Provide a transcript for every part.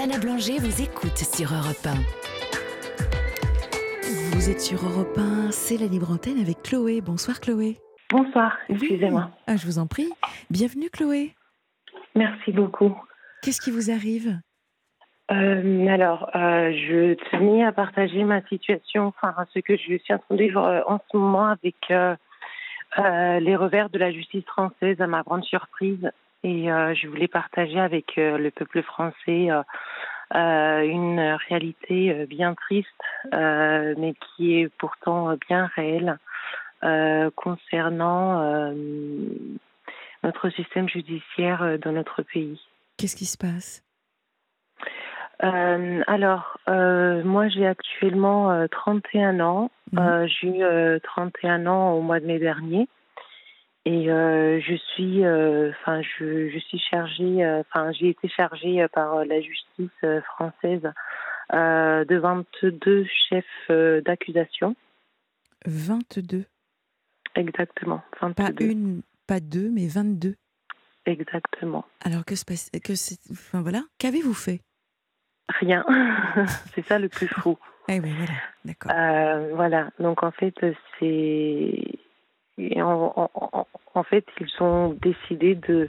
Sana Blanger vous écoute sur Europe 1. Vous êtes sur Europe 1, c'est la libre antenne avec Chloé. Bonsoir Chloé. Bonsoir, excusez-moi. Ah, je vous en prie. Bienvenue Chloé. Merci beaucoup. Qu'est-ce qui vous arrive? Euh, alors, euh, je tenais à partager ma situation, enfin ce que je suis en train de vivre euh, en ce moment avec euh, euh, les revers de la justice française, à ma grande surprise. Et euh, je voulais partager avec euh, le peuple français euh, une réalité bien triste, mais qui est pourtant bien réelle concernant notre système judiciaire dans notre pays. Qu'est-ce qui se passe? Euh, alors, euh, moi j'ai actuellement euh, 31 ans. Mhm. J'ai eu euh, 31 ans au mois de mai dernier. Et euh, je suis, euh, enfin, je, je suis chargée, euh, enfin, j'ai été chargée par la justice française de 22 chefs d'accusation. 22. Exactement, Pas 22. une, pas deux, mais 22. Exactement. Alors que se passe que c'est enfin voilà, qu'avez-vous fait? Rien. C'est ça le plus fou. Eh oui, voilà, d'accord. Voilà, donc en fait, c'est. Et En, en- en- en fait, ils ont décidé de,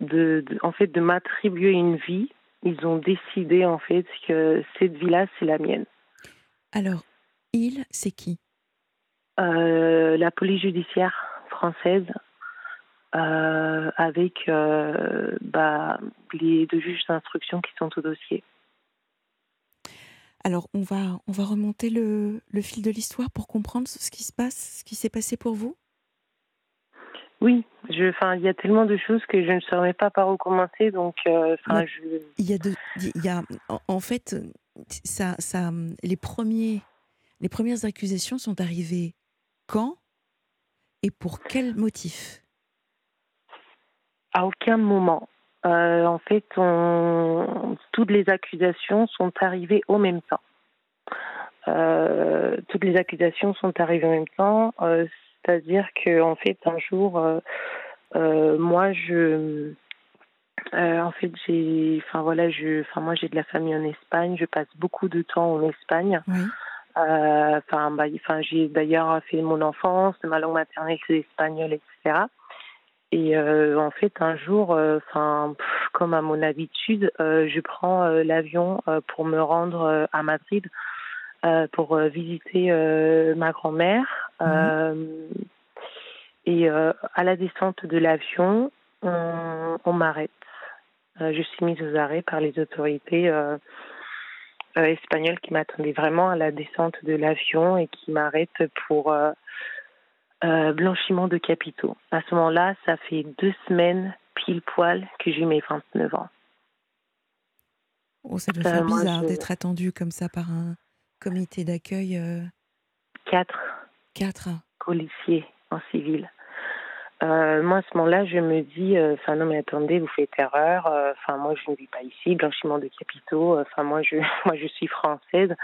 de, de- en fait, de m'attribuer une vie. Ils ont décidé en fait que cette vie-là, c'est la mienne. Alors, il, c'est qui? Euh, la police judiciaire française, euh, avec euh, bah, les deux juges d'instruction qui sont au dossier. Alors, on va on va remonter le, le fil de l'histoire pour comprendre ce qui se passe, ce qui s'est passé pour vous. Oui, je, enfin, il y a tellement de choses que je ne saurais pas par où commencer, donc, euh, enfin, Ouais. je. Il y a, de, il y a en, en fait, ça, ça, les, premiers, les premières accusations sont arrivées quand et pour quel motif? À aucun moment. Euh, en fait, on... toutes les accusations sont arrivées au même temps. Euh, toutes les accusations sont arrivées en même temps, euh, c'est-à-dire que en fait, un jour, euh, euh, moi, je, euh, en fait, j'ai, enfin voilà, je, enfin moi, j'ai de la famille en Espagne. Je passe beaucoup de temps en Espagne. Oui. Euh, bah, enfin, j'ai d'ailleurs fait mon enfance, ma langue maternelle c'est l'espagnol, etc. Et en fait, un jour, enfin, comme à mon habitude, je prends l'avion pour me rendre à Madrid pour euh, visiter euh, ma grand-mère. Euh, et euh, à la descente de l'avion, on, on m'arrête. Euh, je suis mise aux arrêts par les autorités euh, euh, espagnoles qui m'attendaient vraiment à la descente de l'avion et qui m'arrêtent pour euh, euh, blanchiment de capitaux. À ce moment-là, ça fait deux semaines pile poil que j'ai mes 29 ans. Oh, ça doit Euh, faire moi, bizarre je- d'être attendu comme ça par un comité d'accueil. euh, Quatre quatre. policiers en civil. Euh, moi, à ce moment-là, je me dis, euh, enfin non mais attendez, vous faites erreur. euh, Enfin moi, je ne vis pas ici, blanchiment de capitaux. Enfin moi, je, moi, je suis française.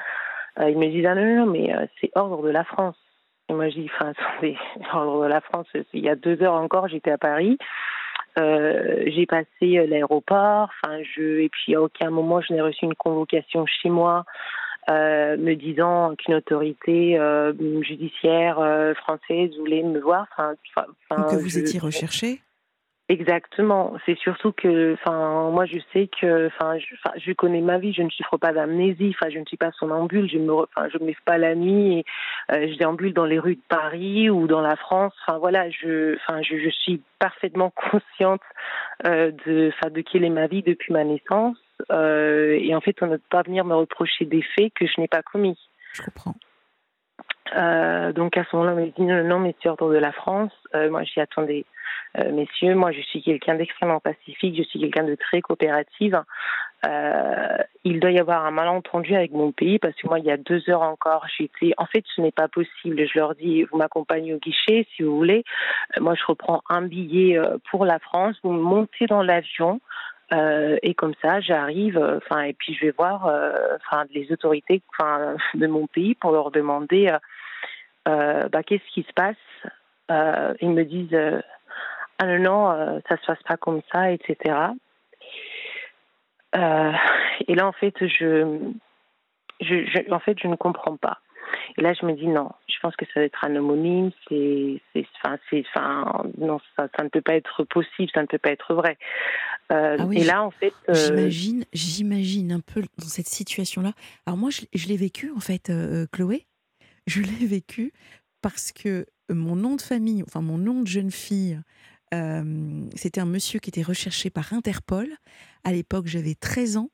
Ils me disent ah non non, non mais c'est ordre de la France. Et moi, je dis, enfin attendez, ordre de la France. Il y a deux heures encore, j'étais à Paris. Euh, j'ai passé l'aéroport. Enfin je, et puis à aucun moment je n'ai reçu une convocation chez moi me disant qu'une autorité euh, judiciaire euh, française voulait me voir. Enfin, Donc que vous je- étiez recherché. Exactement. C'est surtout que, enfin, moi, je sais que, enfin, je, connais ma vie. Je ne souffre pas d'amnésie. Enfin, je ne suis pas somnambule. Je ne me, enfin, je me lève pas la nuit et euh, je déambule dans les rues de Paris ou dans la France. Enfin, voilà, je, enfin, je, je suis parfaitement consciente euh, de, enfin, de quelle est ma vie depuis ma naissance. Euh, et en fait, on ne peut pas venir me reprocher des faits que je n'ai pas commis. Je comprends. Euh, donc à ce moment-là, on m'a dit non, mais c'est ordre de la France. Euh, moi, j'y attendais, euh, messieurs. Moi, je suis quelqu'un d'extrêmement pacifique. Je suis quelqu'un de très coopérative. Il doit y avoir un malentendu avec mon pays parce que moi, il y a deux heures encore, j'étais. En fait, ce n'est pas possible. Je leur dis, vous m'accompagnez au guichet si vous voulez. Moi, je reprends un billet pour la France. Vous montez dans l'avion. Euh, et comme ça, j'arrive, euh, enfin, et puis je vais voir, euh, les autorités, de mon pays pour leur demander, bah, qu'est-ce qui se passe? Ils me disent, ah non non, ça se passe pas comme ça, etc. et là, en fait, je, en fait, je ne comprends pas. Et là, je me dis non, je pense que ça va être un non, ça, ne peut pas être possible, ça ne peut pas être vrai. Euh, ah et là, en fait, euh, j'imagine, j'imagine un peu dans cette situation-là. Alors moi, je, je l'ai vécu en fait, euh, Chloé. Je l'ai vécu parce que mon nom de famille, enfin mon nom de jeune fille, c'était un monsieur qui était recherché par Interpol. À l'époque, j'avais 13 ans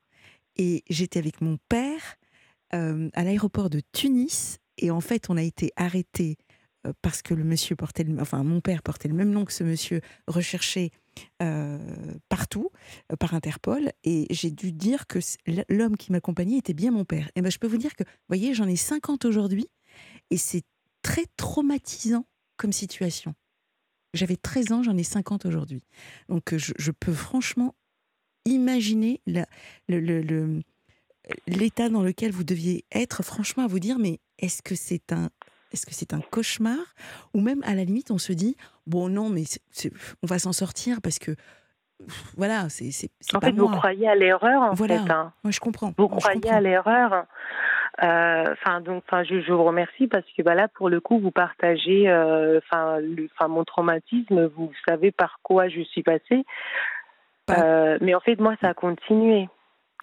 et j'étais avec mon père à l'aéroport de Tunis. Et en fait, on a été arrêté parce que le monsieur portait, enfin mon père portait le même nom que ce monsieur recherché partout par Interpol. Et j'ai dû dire que l'homme qui m'accompagnait était bien mon père. Et ben, je peux vous dire que, vous voyez, j'en ai 50 aujourd'hui et c'est très traumatisant comme situation. J'avais 13 ans, j'en ai 50 aujourd'hui. Donc je, peux franchement imaginer l'état dans lequel vous deviez être, franchement, à vous dire, mais est-ce que c'est un, est-ce que c'est un cauchemar? Ou même, à la limite, on se dit, bon, non, mais on va s'en sortir parce que, voilà, c'est, en fait, vous croyez à l'erreur, en voilà. fait. Hein. Moi, je comprends. Vous croyez à l'erreur. Euh, enfin, donc, enfin, je, je, vous remercie parce que, bah, là, pour le coup, vous partagez, euh, enfin, enfin, mon traumatisme. Vous savez par quoi je suis passée. Euh, mais en fait, moi, ça a continué.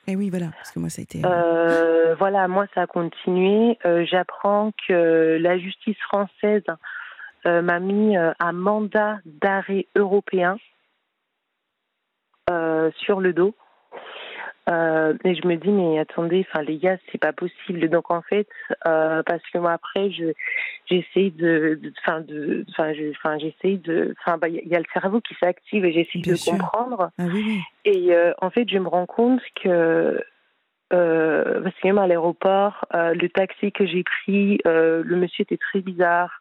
Eh oui, voilà, parce que moi, ça a. Euh, euh, continué. Euh, j'apprends que la justice française m'a mis un mandat d'arrêt européen sur le dos. Euh, et je me dis mais attendez, enfin les gars, c'est pas possible. Donc en fait, euh, parce que moi après, je j'essaye de, enfin de, enfin enfin j'essaye de, enfin bah il y a le cerveau qui s'active et j'essaye de comprendre. Ah, oui, Et euh, en fait, je me rends compte que euh, parce que même à l'aéroport, euh, le taxi que j'ai pris, le monsieur était très bizarre.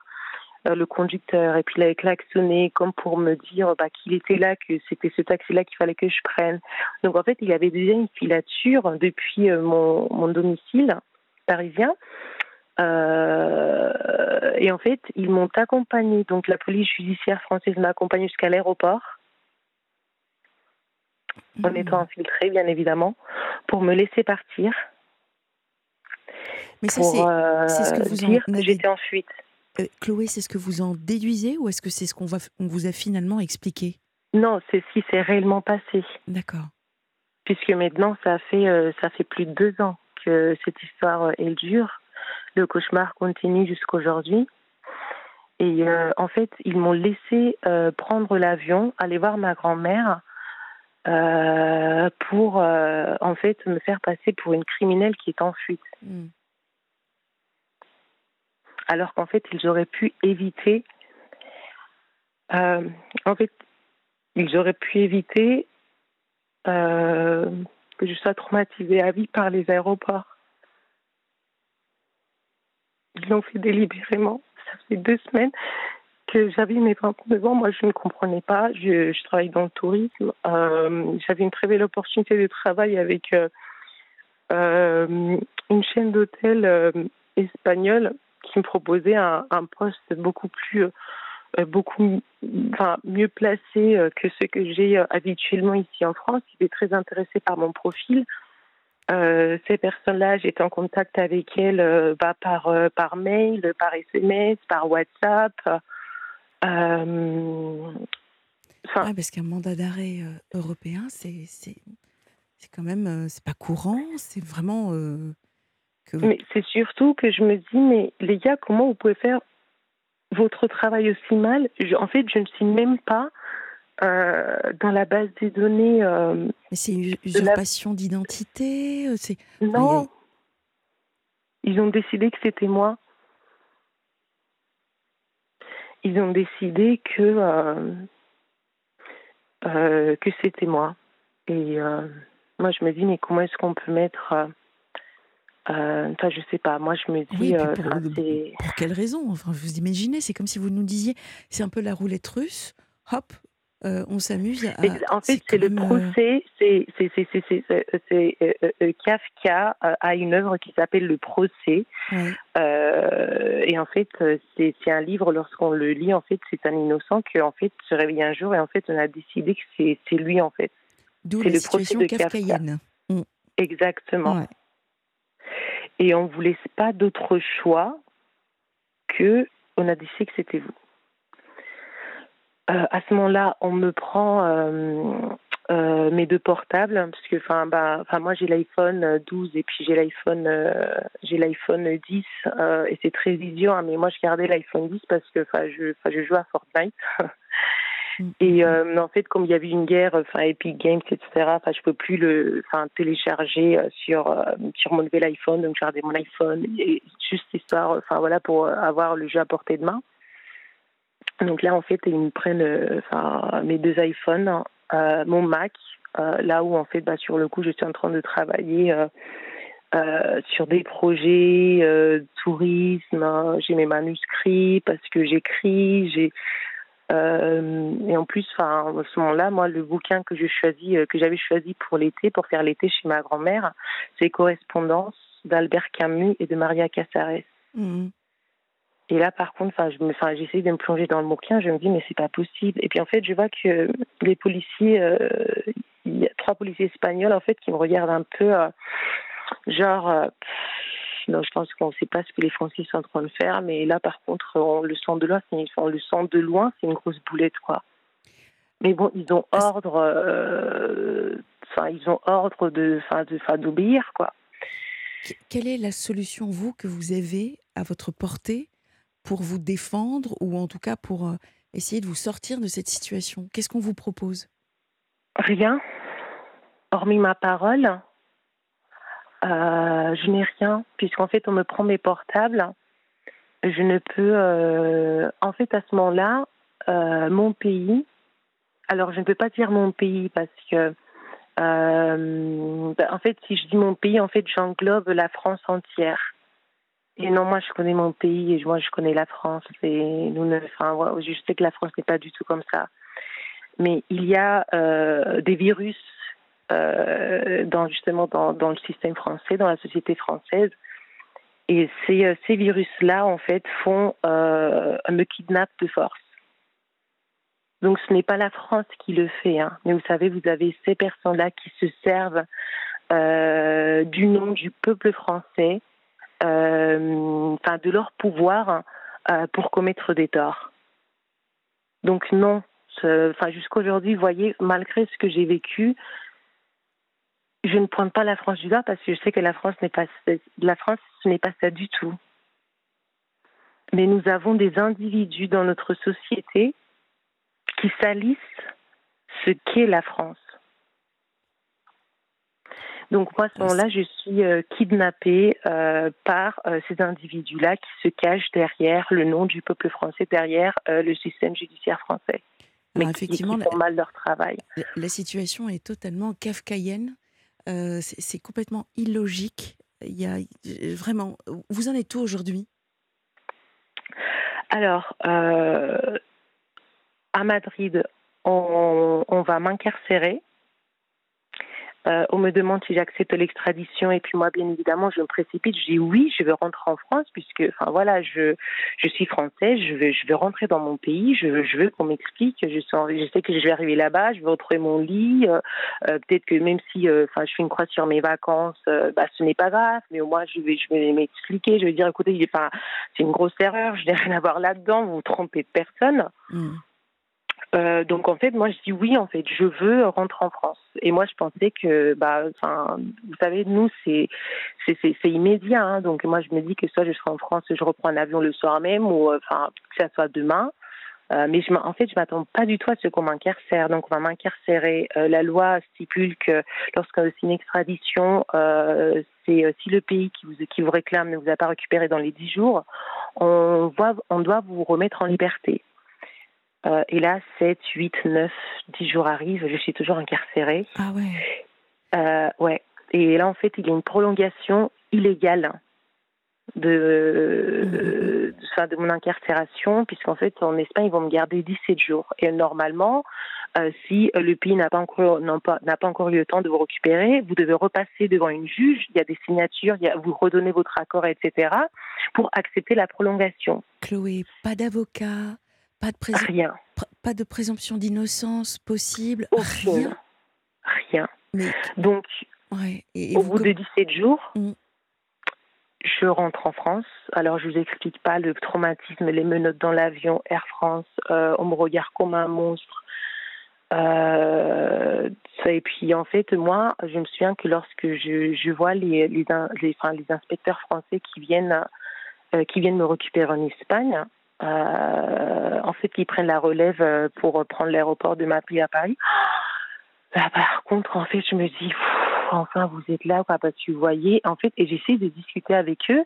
Euh, le conducteur et puis il avait klaxonné comme pour me dire bah, qu'il était là, que c'était ce taxi-là qu'il fallait que je prenne. Donc en fait, il avait déjà une filature depuis euh, mon, mon domicile parisien. Euh, et en fait, ils m'ont accompagné. Donc la police judiciaire française m'a accompagné jusqu'à l'aéroport, en mmh. étant infiltrée, bien évidemment, pour me laisser partir. Mais ça, c'est ce que vous dire que j'étais en fuite. Euh, Chloé, c'est ce que vous en déduisez ou est-ce que c'est ce qu'on vous a finalement expliqué? Non, c'est ce qui s'est réellement passé. D'accord. Puisque maintenant, ça fait, euh, ça fait plus de deux ans que cette histoire, elle euh, dure. Le cauchemar continue jusqu'aujourd'hui. Et en fait, ils m'ont laissé prendre l'avion, aller voir ma grand-mère pour, en fait, me faire passer pour une criminelle qui est en fuite. Hmm alors qu'en fait, ils auraient pu éviter. Euh, ils auraient pu éviter euh, que je sois traumatisée à vie par les aéroports. Ils l'ont fait délibérément. Ça fait deux semaines que j'avais mes 29 ans. Moi, je ne comprenais pas. Je, je travaille dans le tourisme. Euh, j'avais une très belle opportunité de travail avec une chaîne d'hôtels espagnole qui me proposait un, poste beaucoup plus euh, beaucoup enfin, mieux placé euh, que ce que j'ai euh, habituellement ici en France. Ils étaient très intéressés par mon profil. ces personnes-là, j'étais en contact avec elles bah, par, par mail, par SMS, par WhatsApp. Enfin, parce qu'un mandat d'arrêt européen, c'est quand même c'est pas courant, c'est vraiment mais c'est surtout que je me dis, mais les gars, comment vous pouvez faire votre travail aussi mal En fait, je ne suis même pas euh, dans la base des données. Euh, mais c'est une usurpation d'identité euh, c'est... Non. Ils ont décidé que c'était moi. Ils ont décidé que, que c'était moi. Et moi, je me dis, mais comment est-ce qu'on peut mettre euh, enfin, je sais pas. Moi, je me dis. Euh, pour, pour, quelle raison? Enfin, vous imaginez, c'est comme si vous nous disiez, c'est un peu la roulette russe. Hop, euh, on s'amuse. À... En fait, c'est le procès. C'est Kafka a une œuvre qui s'appelle Le procès. et en fait, c'est un livre. Lorsqu'on le lit, en fait, c'est un innocent qui en fait se réveille un jour et en fait, on a décidé que c'est lui en fait. D'où la situation kafkaïenne. Exactement. Et on ne vous laisse pas d'autre choix que on a décidé que c'était vous. Euh, à ce moment-là, on me prend euh, euh, mes deux portables parce que enfin bah enfin moi j'ai l'iPhone 12 et puis j'ai l'iPhone j'ai l'iPhone 10 et c'est très idiot hein, mais moi je gardais l'iPhone 10 parce que enfin je enfin je joue à Fortnite mm. et en fait comme il y avait une guerre enfin Epic Games etc enfin je peux plus le enfin télécharger sur sur mon nouvel iPhone donc j'ai mon iPhone et juste histoire enfin voilà pour avoir le jeu à portée de main donc là, en fait, ils me prennent euh, enfin, mes deux iPhones, euh, mon Mac, euh, là où, en fait, bah, sur le coup, je suis en train de travailler sur des projets tourisme. J'ai mes manuscrits parce que j'écris. J'ai et en plus, enfin, à ce moment-là, moi, le bouquin que choisis, que j'avais choisi pour l'été, pour faire l'été chez ma grand-mère, c'est Correspondance d'Albert Camus et de Maria Casares. Mmh. Et là, par contre, enfin, je me, enfin, j'essaie de me plonger dans le bouquin. Je me dis, mais c'est pas possible. Et puis, en fait, je vois que les policiers, euh, il y a trois policiers espagnols, en fait, qui me regardent un peu, euh, genre, euh, je pense qu'on ne sait pas ce que les Français sont en train de faire. Mais là, par contre, on le sent de loin. On le sent de loin, c'est une grosse boulette, quoi. Mais bon, ils ont ordre, enfin, ils ont ordre de, enfin, de, d'obéir, quoi. Quelle est la solution, vous, que vous avez à votre portée pour vous défendre ou en tout cas pour euh, essayer de vous sortir de cette situation? Qu'est-ce qu'on vous propose? Rien, hormis ma parole. Euh, je n'ai rien, puisqu'en fait, on me prend mes portables. Je ne peux. Euh, en fait, à ce moment-là, mon pays. Alors, je ne peux pas dire mon pays parce que. en fait, si je dis mon pays, en fait, j'englobe la France entière. Et non, moi je connais mon pays et moi je connais la France. Et nous ne, enfin, je sais que la France n'est pas du tout comme ça. Mais il y a euh, des virus euh, dans justement dans, le système français, dans la société française. Et ces, euh, virus-là, en fait, font euh, me kidnappent de force. Donc ce n'est pas la France qui le fait, hein. mais vous savez, vous avez ces personnes-là qui se servent du nom du peuple français enfin, de leur pouvoir pour commettre des torts. Donc non, enfin jusqu'à aujourd'hui, vous voyez, malgré ce que j'ai vécu, je ne pointe pas la France du doigt parce que je sais que la France n'est pas la France, ce n'est pas ça du tout. Mais nous avons des individus dans notre société qui salissent ce qu'est la France. Donc moi, à ce moment-là, je suis euh, kidnappée euh, par euh, ces individus-là qui se cachent derrière le nom du peuple français, derrière le système judiciaire français. Mais effectivement, qui, font mal leur travail. La, situation est totalement kafkaïenne. C'est complètement illogique. Il y a vraiment. Vous en êtes où aujourd'hui? Alors, à Madrid, on, on va m'incarcérer euh, on me demande si j'accepte l'extradition et puis moi, bien évidemment, je me précipite. Je dis oui, je veux rentrer en France puisque, enfin voilà, je je suis française, je veux je veux rentrer dans mon pays, je veux qu'on m'explique. Je je sais que je vais arriver là-bas, je vais retrouver mon lit. Euh, euh, peut-être que même si, enfin, je fais une croix sur mes vacances, bah ce n'est pas grave, mais au moins je vais je vais m'expliquer. Je vais dire, écoutez, c'est une grosse erreur, je n'ai rien à voir là-dedans, vous vous trompez personne. Hmm. Euh, donc en fait, moi je dis oui, en fait, je veux rentrer en France. Et moi je pensais que, bah, vous savez, nous c'est immédiat. Hein. donc moi je me dis que soit je serai en France, je reprends un avion le soir même, ou euh, enfin que ça soit demain. Euh, mais je, en fait, je m'attends pas du tout à ce qu'on m'incarcère. Donc, on va m'incarcérer. la loi stipule que lorsque une extradition, c'est si le pays qui vous, qui vous réclame ne vous a pas récupéré dans les dix jours, on, voit, on doit vous remettre en liberté. Euh, et là, 7, 8, 9, 10 jours arrivent, je suis toujours incarcérée. Ah ouais euh, Ouais. Et là, en fait, il y a une prolongation illégale de, de, de mon incarcération, puisqu'en fait, en Espagne, ils vont me garder 17 jours. Et normalement, euh, si le pays n'a pas, encore, pas, pas encore eu le temps de vous récupérer, vous devez repasser devant une juge, il y a des signatures, il y a, vous redonnez votre accord, etc., pour accepter la prolongation. Chloé, pas d'avocat, pas de, rien. pas de présomption d'innocence possible Rien. Rien. Donc, Au bout de 17 jours, mmh. je rentre en France. Alors, je vous explique pas le traumatisme, les menottes dans l'avion, Air France, euh, on me regarde comme un monstre. Euh, et puis, en fait, moi, je me souviens que lorsque je, je vois les, les, les, enfin, les inspecteurs français qui viennent, euh, qui viennent me récupérer en Espagne, en fait, ils prennent la relève pour prendre l'aéroport de Madrid à Paris. Bah, par contre, en fait, je me dis, enfin, vous êtes là, quoi, que vous voyez, en fait, et j'essaie de discuter avec eux.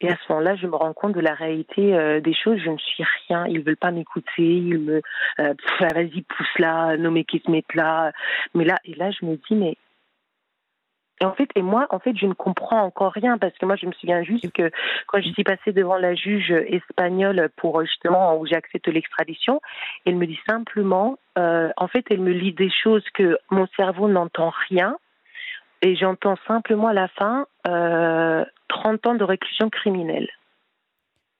Et à ce moment-là, je me rends compte de la réalité euh, des choses. Je ne suis rien. Ils veulent pas m'écouter. Ils me, euh, vas-y, pousse là, non mais qui se mettent là. Mais là, et là, je me dis, mais et en fait, et moi, en fait, je ne comprends encore rien parce que moi, je me souviens juste que quand je suis passée devant la juge espagnole pour justement où j'accepte l'extradition, elle me dit simplement, euh, en fait, elle me lit des choses que mon cerveau n'entend rien et j'entends simplement à la fin euh, 30 ans de réclusion criminelle.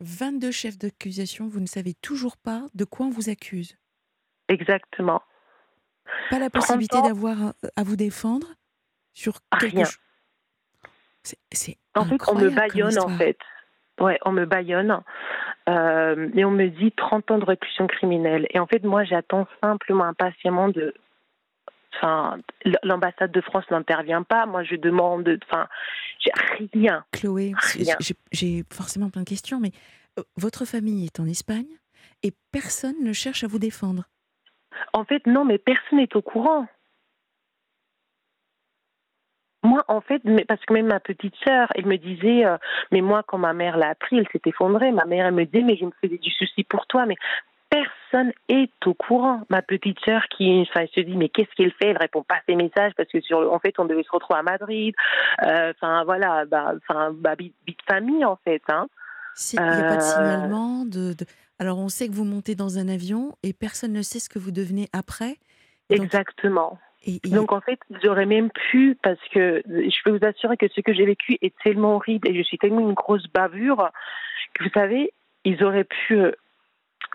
22 chefs d'accusation, vous ne savez toujours pas de quoi on vous accuse Exactement. Pas la possibilité d'avoir à vous défendre sur Rien. C'est en fait, on me baillonne en fait. Ouais, on me baillonne euh, et on me dit 30 ans de réclusion criminelle. Et en fait, moi, j'attends simplement impatiemment de. Enfin, l'ambassade de France n'intervient pas. Moi, je demande. Enfin, j'ai rien. Chloé, j'ai forcément plein de questions, mais euh, votre famille est en Espagne et personne ne cherche à vous défendre. En fait, non, mais personne n'est au courant. Moi, en fait, parce que même ma petite sœur, elle me disait, euh, mais moi, quand ma mère l'a appris, elle s'est effondrée. Ma mère, elle me disait, mais je me faisais du souci pour toi, mais personne est au courant. Ma petite sœur qui enfin, elle se dit mais qu'est-ce qu'elle fait? Elle répond pas à ses messages parce que sur en fait on devait se retrouver à Madrid. Euh, enfin voilà, bah, enfin bah, vie de famille en fait. Hein. Il n'y a pas de euh, signalement de, Alors on sait que vous montez dans un avion et personne ne sait ce que vous devenez après. Exactement. Donc en fait, j'aurais même pu, parce que je peux vous assurer que ce que j'ai vécu est tellement horrible et je suis tellement une grosse bavure que vous savez, ils auraient pu euh,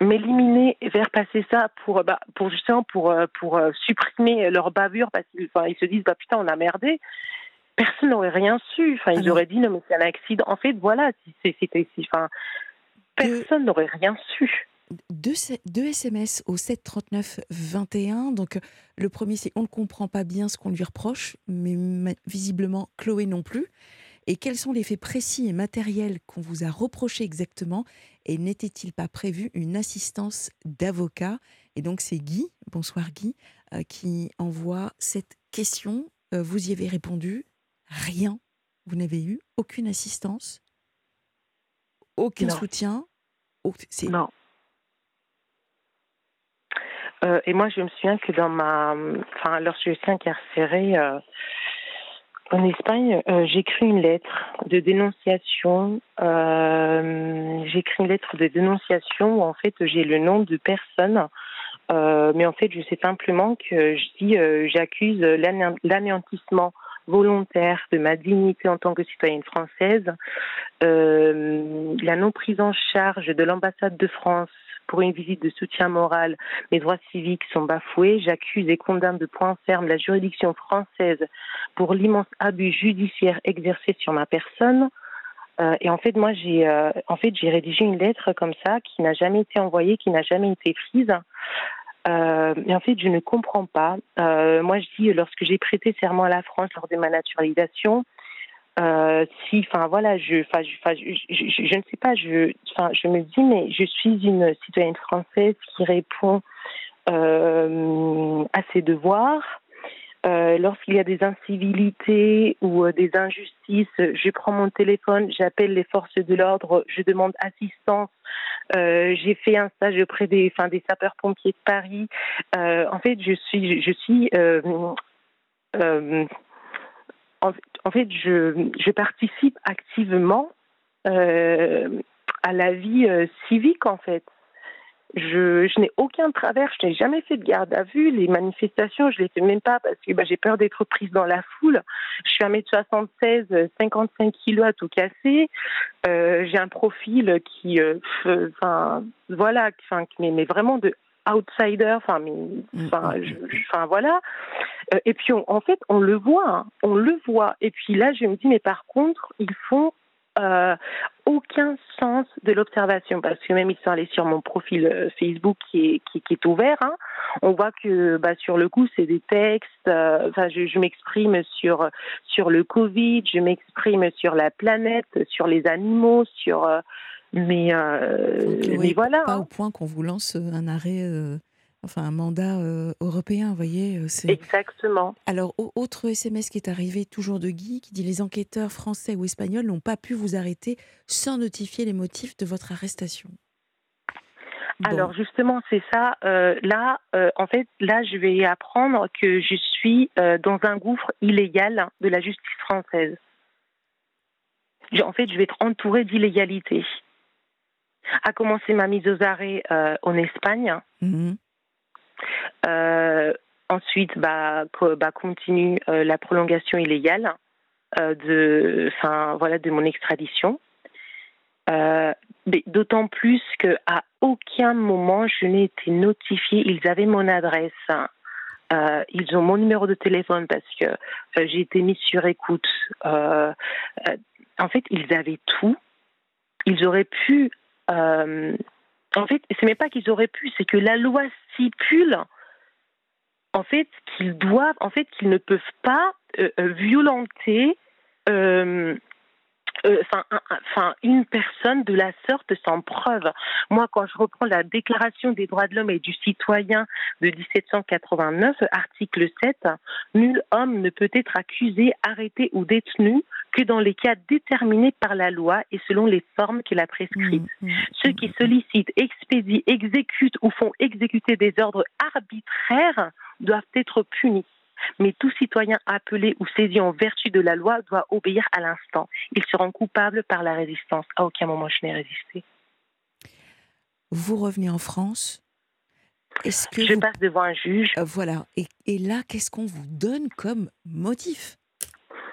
m'éliminer et faire passer ça pour, bah, pour justement pour, euh, pour euh, supprimer leur bavure parce qu'ils ils se disent bah putain on a merdé. Personne n'aurait rien su. Enfin, ils auraient dit non mais c'est un accident. En fait, voilà, c'était, enfin, personne n'aurait rien su deux, deux, SMS au 739 21. Donc, le premier, c'est on ne comprend pas bien ce qu'on lui reproche, mais visiblement, Chloé non plus. Et quels sont les faits précis et matériels qu'on vous a reprochés exactement? Et n'était-il pas prévu une assistance d'avocat? Et donc, c'est Guy, bonsoir Guy, euh, qui envoie cette question. Euh, vous y avez répondu Rien. Vous n'avez eu aucune assistance? Aucun soutien? Non. Euh, et moi, je me souviens que dans ma, enfin, lorsque je suis incarcérée en Espagne, euh, j'écris une lettre de dénonciation. Euh, j'écris une lettre de dénonciation où en fait j'ai le nom de personne, mais en fait je sais simplement que je dis j'accuse l'anéantissement volontaire de ma dignité en tant que citoyenne française, la non prise en charge de l'ambassade de France pour une visite de soutien moral, mes droits civiques sont bafoués. J'accuse et condamne de point ferme la juridiction française pour l'immense abus judiciaire exercé sur ma personne. Euh, et en fait, moi, j'ai euh, en fait j'ai rédigé une lettre comme ça qui n'a jamais été envoyée, qui n'a jamais été prise. Euh, en fait, je ne comprends pas. moi, je dis, lorsque j'ai prêté serment à la France lors de ma naturalisation, euh, si, enfin voilà, je, enfin, je, je, je, ne sais pas, je, je me dis, mais je suis une citoyenne française qui répond euh, à ses devoirs. Euh, lorsqu'il y a des incivilités ou des injustices, je prends mon téléphone, j'appelle les forces de l'ordre, je demande assistance. J'ai fait un stage auprès des, enfin, des sapeurs-pompiers de Paris. en fait, je suis, je suis en, fait, je, participe activement euh, à la vie euh, civique, en fait. Je, n'ai aucun travers, je n'ai jamais fait de garde à vue. Les manifestations, je ne les fais même pas parce que bah, j'ai peur d'être prise dans la foule. Je suis 1m76, 55 kilos à tout casser. Euh, j'ai un profil qui, enfin, voilà, enfin, mais, mais vraiment de outsider. Enfin, mm, enfin, enfin voilà. et puis, en fait, on le voit, hein. on le voit. Et puis là, je me dis, mais par contre, ils font euh, aucun sens de l'observation parce que même ils sont allés sur mon profil euh, Facebook qui est, qui, est ouvert. Hein. On voit que bah, sur le coup c'est des textes. Euh, enfin, je, m'exprime sur sur le Covid, je m'exprime sur la planète, sur les animaux, sur mais, mais voilà. Pas hein. au point qu'on vous lance un arrêt enfin un mandat euh, européen, vous voyez. Euh. Exactement. Alors, autre SMS qui est arrivé, toujours de Guy, qui dit les enquêteurs français ou espagnols n'ont pas pu vous arrêter sans notifier les motifs de votre arrestation. Alors justement, c'est ça. Euh, là, en fait, là, je vais apprendre que je suis dans un gouffre illégal de la justice française. En fait, je vais être entourée d'illégalité. A commencé ma mise aux arrêts en Espagne. Mmh. Euh, ensuite, bah, bah continue euh, la prolongation illégale euh, de, enfin voilà, de mon extradition. D'autant plus qu'à aucun moment je n'ai été notifiée. Ils avaient mon adresse. ils ont mon numéro de téléphone parce que j'ai été mise sur écoute. en fait, ils avaient tout. Ils auraient pu. En fait, ce n'est pas qu'ils auraient pu, c'est que la loi stipule en fait qu'ils doivent, en fait qu'ils ne peuvent pas euh, euh, violenter euh, une personne de la sorte sans preuve. Moi, quand je reprends la Déclaration des droits de l'homme et du citoyen de 1789, article 7, nul homme ne peut être accusé, arrêté ou détenu que dans les cas déterminés par la loi et selon les formes qu'il a prescrites. Mmh, mmh, Ceux qui mmh. sollicitent, expédient, exécutent ou font exécuter des ordres arbitraires doivent être punis. Mais tout citoyen appelé ou saisi en vertu de la loi doit obéir à l'instant. Ils seront coupables par la résistance. À aucun moment je n'ai résisté. Vous revenez en France que Je passe devant un juge. Euh, voilà. Et, là, qu'est-ce qu'on vous donne comme motif?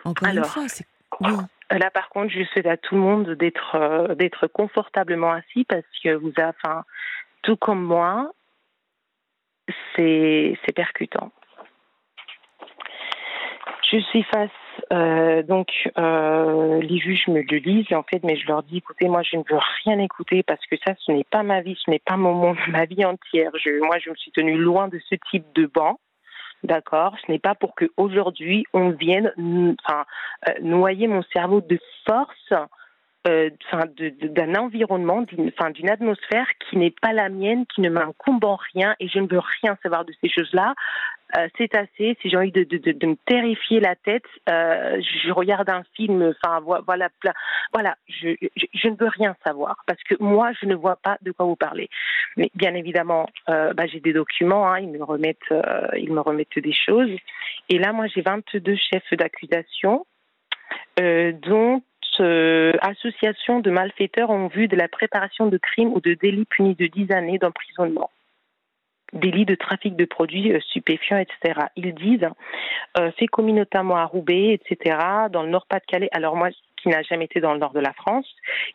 Encore une fois, c'est. Là, par contre, je souhaite à tout le monde d'être euh, d'être confortablement assis parce que vous avez, tout comme moi, c'est percutant. Je suis face, euh, donc euh, les juges me le lisent en fait, mais je leur dis écoutez, moi je ne veux rien écouter parce que ça, ce n'est pas ma vie, ce n'est pas mon monde, ma vie entière. Moi, je me suis tenue loin de ce type de banc. D'accord, ce n'est pas pour qu'aujourd'hui on vienne, enfin, euh, noyer mon cerveau de force euh, d'un environnement, d'une atmosphère qui n'est pas la mienne, qui ne m'incombe en rien, et je ne veux rien savoir de ces choses-là. Euh, c'est assez. Si j'ai envie de, me terrifier la tête, euh, je regarde un film. Enfin, voilà, voilà. Je, je, ne veux rien savoir parce que moi, je ne vois pas de quoi vous parlez. Mais bien évidemment, bah, j'ai des documents. Hein, ils me remettent, ils me remettent des choses. Et là, moi, j'ai 22 chefs d'accusation, dont euh, associations de malfaiteurs en vue de la préparation de crimes ou de délits punis de 10 années d'emprisonnement délits de trafic de produits euh, stupéfiants, etc. Ils disent, euh, c'est commis notamment à Roubaix, etc., dans le Nord-Pas-de-Calais. Alors moi, qui n'a jamais été dans le nord de la France,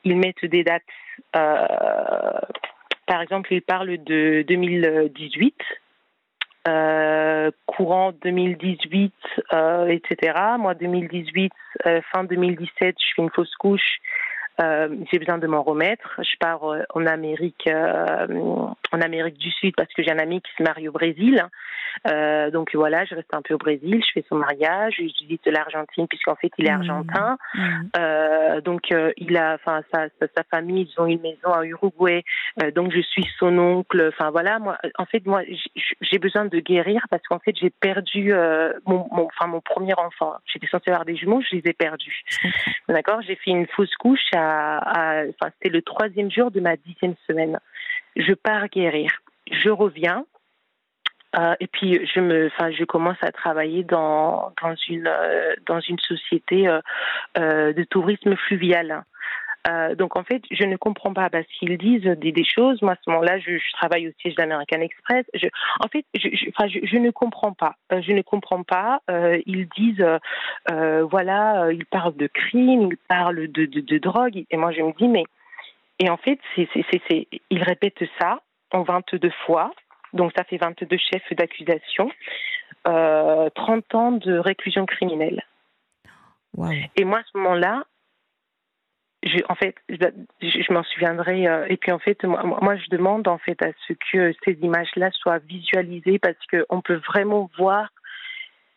ils mettent des dates, par exemple, ils parlent de 2018, euh, courant 2018, euh, etc. Moi, 2018, euh, fin 2017, je fais une fausse couche euh, j'ai besoin de m'en remettre. Je pars euh, en Amérique, euh, en Amérique du Sud parce que j'ai un ami qui se marie au Brésil. donc voilà, je reste un peu au Brésil. Je fais son mariage. Je visite l'Argentine puisqu'en fait il est mmh. argentin. Mmh. donc il a, enfin sa, sa, famille, ils ont une maison à Uruguay. donc je suis son oncle. Enfin voilà, moi, en fait moi j'ai besoin de guérir parce qu'en fait j'ai perdu mon, mon, enfin mon premier enfant. J'étais censée avoir des jumeaux, je les ai perdus. D'accord, j'ai fait une fausse couche à enfin, c'était le troisième jour de ma dixième semaine. Je pars guérir. Je reviens. Euh, et puis je me, enfin, je commence à travailler dans dans une euh, dans une société euh, de tourisme fluvial. Donc en fait, je ne comprends pas parce qu'ils disent des, choses. Moi, à ce moment-là, je, travaille au siège d'American Express. Je, en fait, je, je, ne comprends pas. je ne comprends pas. ils disent, voilà, ils parlent de crime, ils parlent de, de, de, drogue. Et moi, je me dis, mais et en fait, c'est, c'est, c'est, ils répètent ça en 22 fois. Donc ça fait 22 chefs d'accusation, 30 ans de réclusion criminelle. Et moi, à ce moment-là, je, en fait, je, m'en souviendrai. et puis en fait, moi, moi, je demande en fait à ce que ces images-là soient visualisées parce qu'on peut vraiment voir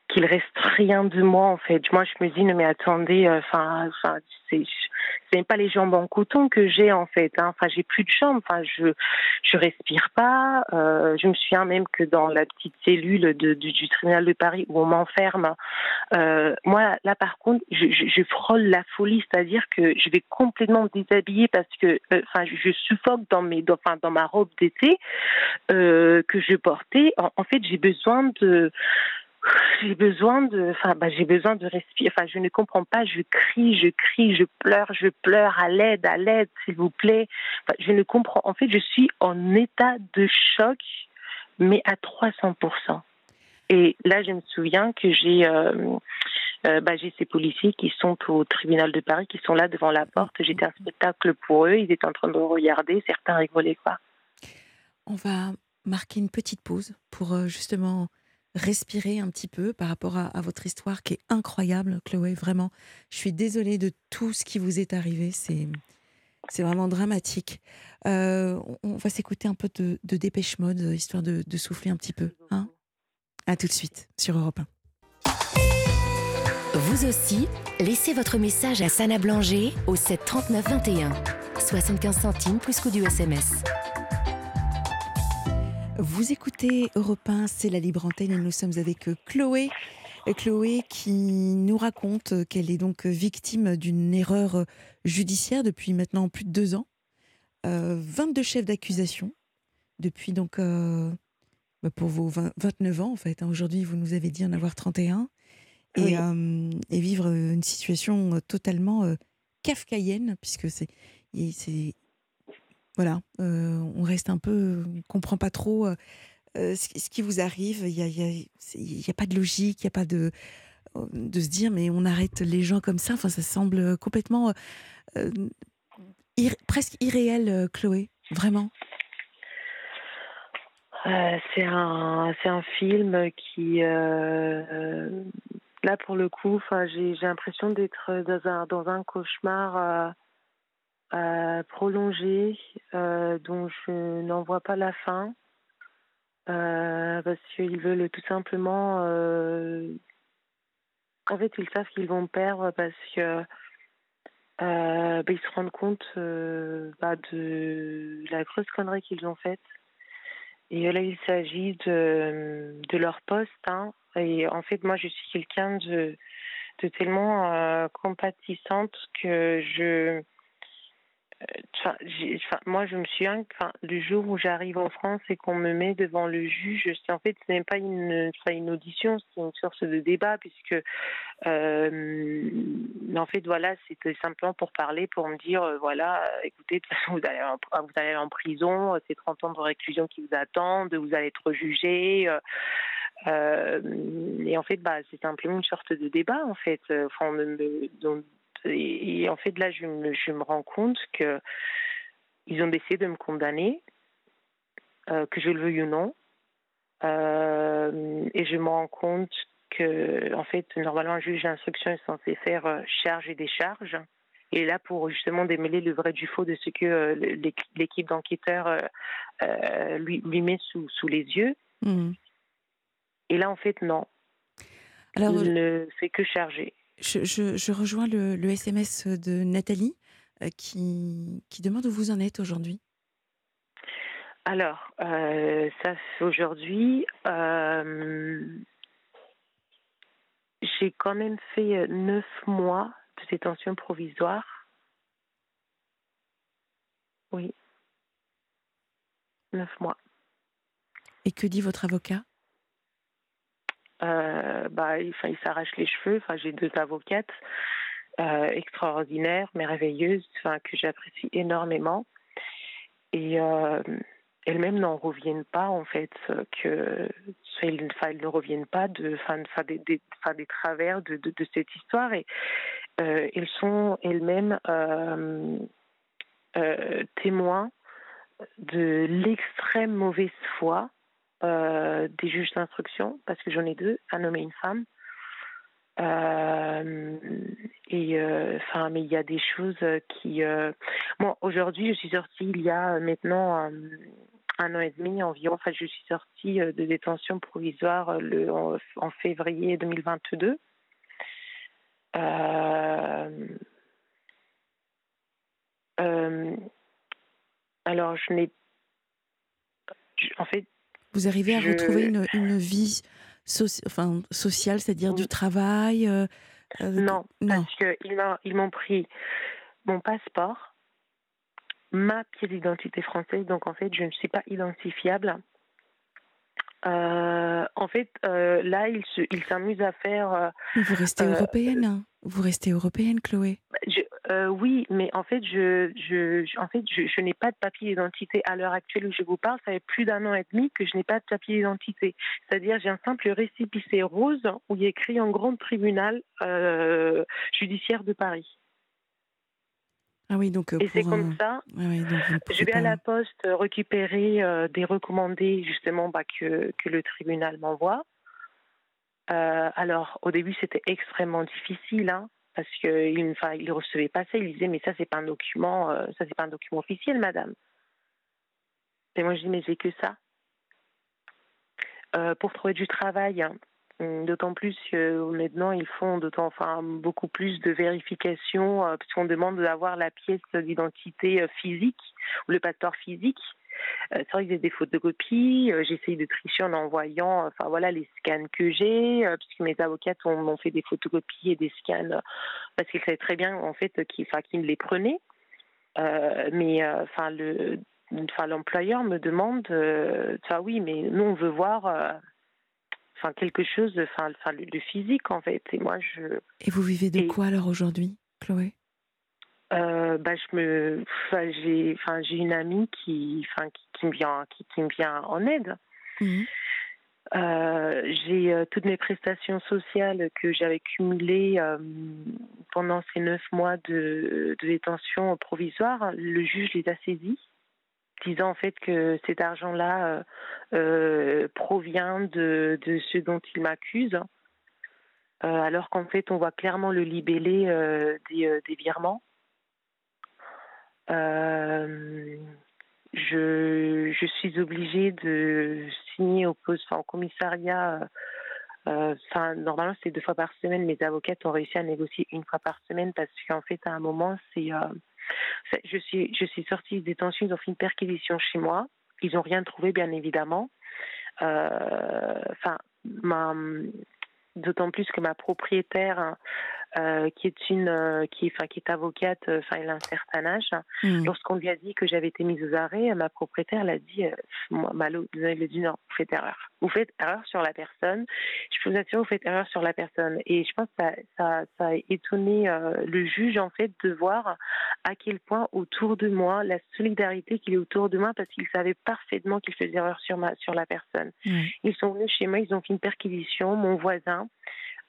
qu'il reste rien de moi en fait. Moi je me dis non mais attendez, euh, enfin enfin c'est c'est pas les jambes en coton que j'ai en fait. Hein. Enfin j'ai plus de jambes, enfin je je respire pas. Euh, je me souviens même que dans la petite cellule de, du, tribunal de Paris où on m'enferme, euh, moi là par contre je, je, je frôle la folie, c'est-à-dire que je vais complètement me déshabiller parce que euh, enfin je, je, suffoque dans mes enfin dans ma robe d'été euh, que je portais. En, en fait j'ai besoin de j'ai besoin de, enfin, bah, j'ai besoin de respirer. Enfin, je ne comprends pas. Je crie, je crie, je pleure, je pleure. À l'aide, à l'aide, s'il vous plaît. Enfin, je ne comprends. En fait, je suis en état de choc, mais à 300 Et là, je me souviens que j'ai, euh, euh, bah, j'ai ces policiers qui sont au tribunal de Paris, qui sont là devant la porte. J'étais un spectacle pour eux. Ils étaient en train de regarder. Certains rigolaient quoi. On va marquer une petite pause pour euh, justement respirer un petit peu par rapport à, votre histoire qui est incroyable, Chloé. Vraiment, je suis désolée de tout ce qui vous est arrivé. C'est c'est vraiment dramatique. Euh, on va s'écouter un peu de, dépêche mode, histoire de, souffler un petit peu. Hein à tout de suite sur Europe 1. Vous aussi, laissez votre message à Sana Blanger au 7 39 21. 75 centimes plus coût du SMS. Vous écoutez Europe 1, c'est la libre antenne et nous sommes avec euh, Chloé. Euh, Chloé qui nous raconte qu'elle est donc victime d'une erreur euh, judiciaire depuis maintenant plus de deux ans. 22 chefs d'accusation depuis donc bah, pour vos 29 ans en fait. Hein. Aujourd'hui, vous nous avez dit en avoir 31 et, et vivre une situation totalement kafkaïenne puisque c'est voilà, euh, on reste un peu, on comprend pas trop euh, euh, ce, qui vous arrive. Il n'y a, pas de logique, il n'y a pas de de se dire mais on arrête les gens comme ça. Enfin, ça semble complètement presque irréel, Chloé, vraiment. c'est un un film qui là pour le coup, j'ai l'impression d'être dans un cauchemar euh, prolongé euh, dont je n'en vois pas la fin euh, parce qu'ils veulent tout simplement en fait ils savent qu'ils vont perdre parce que bah, se rendent compte bah, de la grosse connerie qu'ils ont faite et là il s'agit de, leur poste hein. et en fait moi je suis quelqu'un de tellement compatissante que je moi, je me souviens que le jour où j'arrive en France et qu'on me met devant le juge, en fait, ce n'est pas une, une audition, c'est une sorte de débat, puisque, euh, en fait, voilà, c'était simplement pour parler, pour me dire, euh, voilà, écoutez, vous allez, en, vous allez en prison, c'est 30 ans de réclusion qui vous attendent, vous allez être jugé. Euh, et en fait, bah, c'est simplement une sorte de débat, en fait. Enfin, et, en fait, là, je me, je me rends compte que ils ont décidé de me condamner, euh, que je le veuille ou non. Euh, et je me rends compte que, en fait, normalement, un juge d'instruction est censé faire euh, charge et décharge. Et là, pour justement démêler le vrai du faux de ce que l'équipe d'enquêteurs lui, lui met sous, sous les yeux. Mmh. Et là, en fait, non. Alors, Il ne fait que charger. Je, rejoins le, SMS de Nathalie euh, qui, qui, demande où vous en êtes aujourd'hui. Alors, euh, ça aujourd'hui, euh, j'ai quand même fait neuf mois de détention provisoire. Oui. Neuf mois. Et que dit votre avocat? Euh, bah, il, s'arrache les cheveux. J'ai deux avocates euh, extraordinaires, merveilleuses, que j'apprécie énormément. Et euh, elles-mêmes n'en reviennent pas, en fait, que elles, ne reviennent pas de, enfin, des, des, travers de, de, de, cette histoire. Et elles sont elles-mêmes témoins de l'extrême mauvaise foi des juges d'instruction, parce que j'en ai deux, un homme et une femme. et enfin, mais il y a des choses qui. Bon, aujourd'hui, je suis sortie il y a maintenant un an et demi environ. Enfin, je suis sortie de détention provisoire le, en, février 2022. alors, je n'ai en fait, vous arrivez à retrouver une, une vie enfin, sociale, c'est-à-dire du travail euh, euh, non, non, parce qu'ils m'ont pris mon passeport, ma pièce d'identité française, donc en fait, je ne suis pas identifiable. Euh, en fait, là, ils s'amusent à faire. vous restez européenne Vous restez européenne, Chloé je, euh, oui, mais en fait, je, je, en fait, je, je n'ai pas de papier d'identité à l'heure actuelle où je vous parle. Ça fait plus d'un an et demi que je n'ai pas de papier d'identité. C'est-à-dire, j'ai un simple récépissé rose où il a écrit en grand tribunal euh, judiciaire de Paris. Ah oui, donc euh, et c'est comme ça. Ah je vais à la poste récupérer des recommandés justement bah, que, que le tribunal m'envoie. alors, au début, c'était extrêmement difficile. Hein parce qu'il enfin, il recevait pas ça. Il disait mais ça c'est pas un document, euh, ça c'est pas un document officiel, madame. Et moi je dis mais j'ai que ça. Euh, pour trouver du travail, hein, d'autant plus que maintenant ils font d'autant, beaucoup plus de vérifications euh, parce qu'on demande d'avoir la pièce d'identité physique ou le passeport physique. Euh, c'est vrai que j'ai des photocopies, euh, j'essaye de tricher en envoyant, enfin voilà, les scans que j'ai, euh, puisque mes avocates m'ont fait des photocopies et des scans parce qu'ils savaient très bien en fait qu'ils me les prenaient. mais enfin le enfin l'employeur me demande ça oui mais nous on veut voir enfin quelque chose enfin enfin le, physique en fait et moi je et vous vivez de quoi alors aujourd'hui Chloé? Euh, bah, je me, j'ai, enfin, j'ai une amie qui, enfin, qui, me vient, qui, qui, me vient en aide. Mhm. Euh, j'ai euh, toutes mes prestations sociales que j'avais cumulées pendant ces neuf mois de, de, détention provisoire. Le juge les a saisies, disant en fait que cet argent-là provient de, de ce dont il m'accuse. alors qu'en fait, on voit clairement le libellé des, des virements. Euh, je, suis obligée de signer au, commissariat. Euh, enfin, normalement, c'est deux fois par semaine. Mes avocates ont réussi à négocier une fois par semaine parce qu'en fait, à un moment, c'est, euh, je suis, je suis sortie de détention. Ils ont fait une perquisition chez moi. Ils n'ont rien trouvé, bien évidemment. Enfin, d'autant plus que ma propriétaire euh, qui est une euh, qui, enfin, qui est avocate, euh, enfin elle a un certain âge. Mm. Lorsqu'on lui a dit que j'avais été mise aux arrêts, ma propriétaire l'a dit, moi, Malo, vous avez dit non, vous faites erreur. Vous faites erreur sur la personne. Je peux vous assurer, vous faites erreur sur la personne. Et je pense que ça, ça, ça a étonné le juge en fait de voir à quel point autour de moi la solidarité qu'il est autour de moi parce qu'il savait parfaitement qu'il faisait erreur sur ma sur la personne. Ils sont venus chez moi, ils ont fait une perquisition. Mon voisin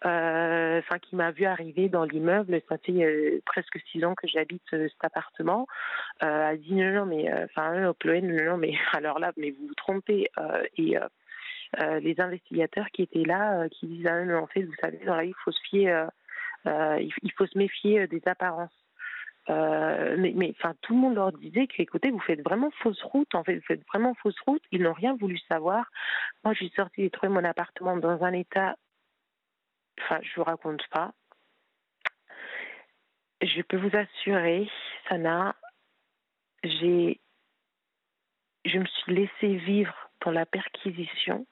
euh, enfin qui m'a vu arriver dans l'immeuble. Ça fait euh, presque six ans que j'habite euh, cet appartement. a dit non, non, mais enfin, non, non, non, mais alors là, mais vous vous trompez. et les investigateurs qui étaient là, qui disent ah, non, en fait, vous savez, dans la vie, il faut se fier, il faut se méfier des apparences. mais, tout le monde leur disait que, écoutez, vous faites vraiment fausse route. En fait, vous faites vraiment fausse route. Ils n'ont rien voulu savoir. Moi, je suis sortie, j'ai trouvé mon appartement dans un état Enfin, je vous raconte pas. Je peux vous assurer, Sana, j'ai, je me suis laissée vivre dans la perquisition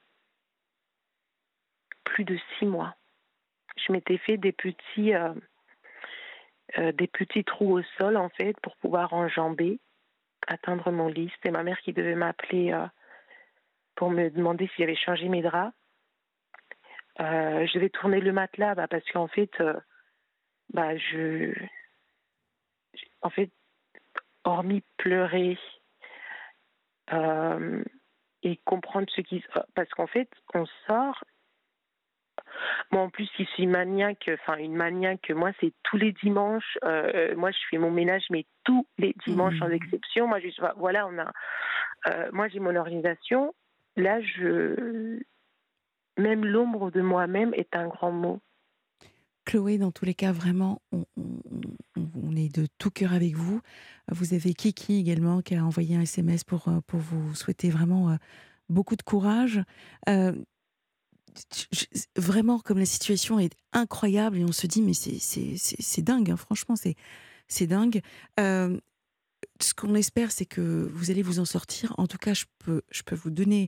plus de six mois. Je m'étais fait des petits, euh, euh, des petits trous au sol en fait pour pouvoir enjamber, atteindre mon lit. C'était ma mère qui devait m'appeler euh, pour me demander si j'avais changé mes draps. Euh, je vais tourner le matelas bah, parce qu'en fait, euh, bah, je, en fait, hormis pleurer euh, et comprendre ce qui, parce qu'en fait, on sort. Moi, en plus, je suis maniaque, enfin une maniaque. Moi, c'est tous les dimanches. moi, je fais mon ménage, mais tous les dimanches sans mmh. exception. Moi, je, voilà, on a. moi, j'ai mon organisation là, je, même l'ombre de moi-même est un grand mot. Chloé, dans tous les cas, vraiment, on, est de tout cœur avec vous. Vous avez Kiki également qui a envoyé un SMS pour, euh, pour vous souhaiter vraiment euh, beaucoup de courage. Euh, vraiment, comme la situation est incroyable et on se dit, mais c'est dingue, hein, franchement, c'est dingue. ce qu'on espère, c'est que vous allez vous en sortir. En tout cas, je peux, je peux vous donner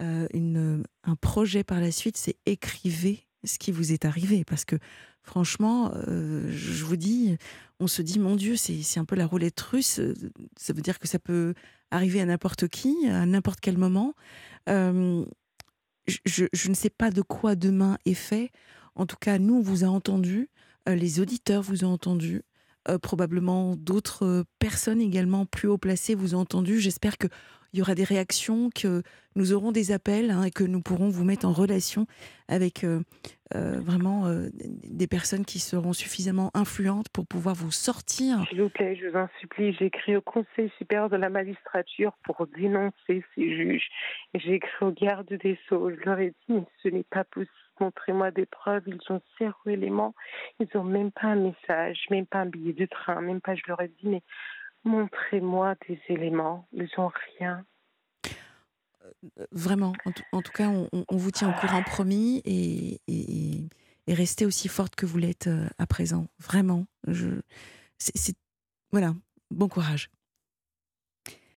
une, un projet par la suite, c'est écrivez ce qui vous est arrivé. Parce que franchement, euh, je vous dis, on se dit, mon Dieu, c'est un peu la roulette russe. Ça veut dire que ça peut arriver à n'importe qui, à n'importe quel moment. Euh, je, ne sais pas de quoi demain est fait. En tout cas, nous, on vous a entendu, euh, les auditeurs vous ont entendu, probablement d'autres personnes également plus haut placées vous ont entendu. J'espère que il y aura des réactions, que nous aurons des appels hein, et que nous pourrons vous mettre en relation avec euh, euh, vraiment euh, des personnes qui seront suffisamment influentes pour pouvoir vous sortir. S'il vous plaît, je vous en supplie, j'ai écrit au Conseil supérieur de la magistrature pour dénoncer ces juges. J'ai écrit au garde des Sceaux. Je leur ai dit, mais ce n'est pas possible. Montrez-moi des preuves. Ils ont zéro élément. Ils n'ont même pas un message, même pas un billet de train, même pas. Je leur ai dit, mais Montrez-moi des éléments. Ils n'ont rien. Euh, vraiment, en tout, cas, on, vous tient au courant promis et, restez aussi forte que vous l'êtes euh, à présent. Vraiment. Je, voilà, bon courage.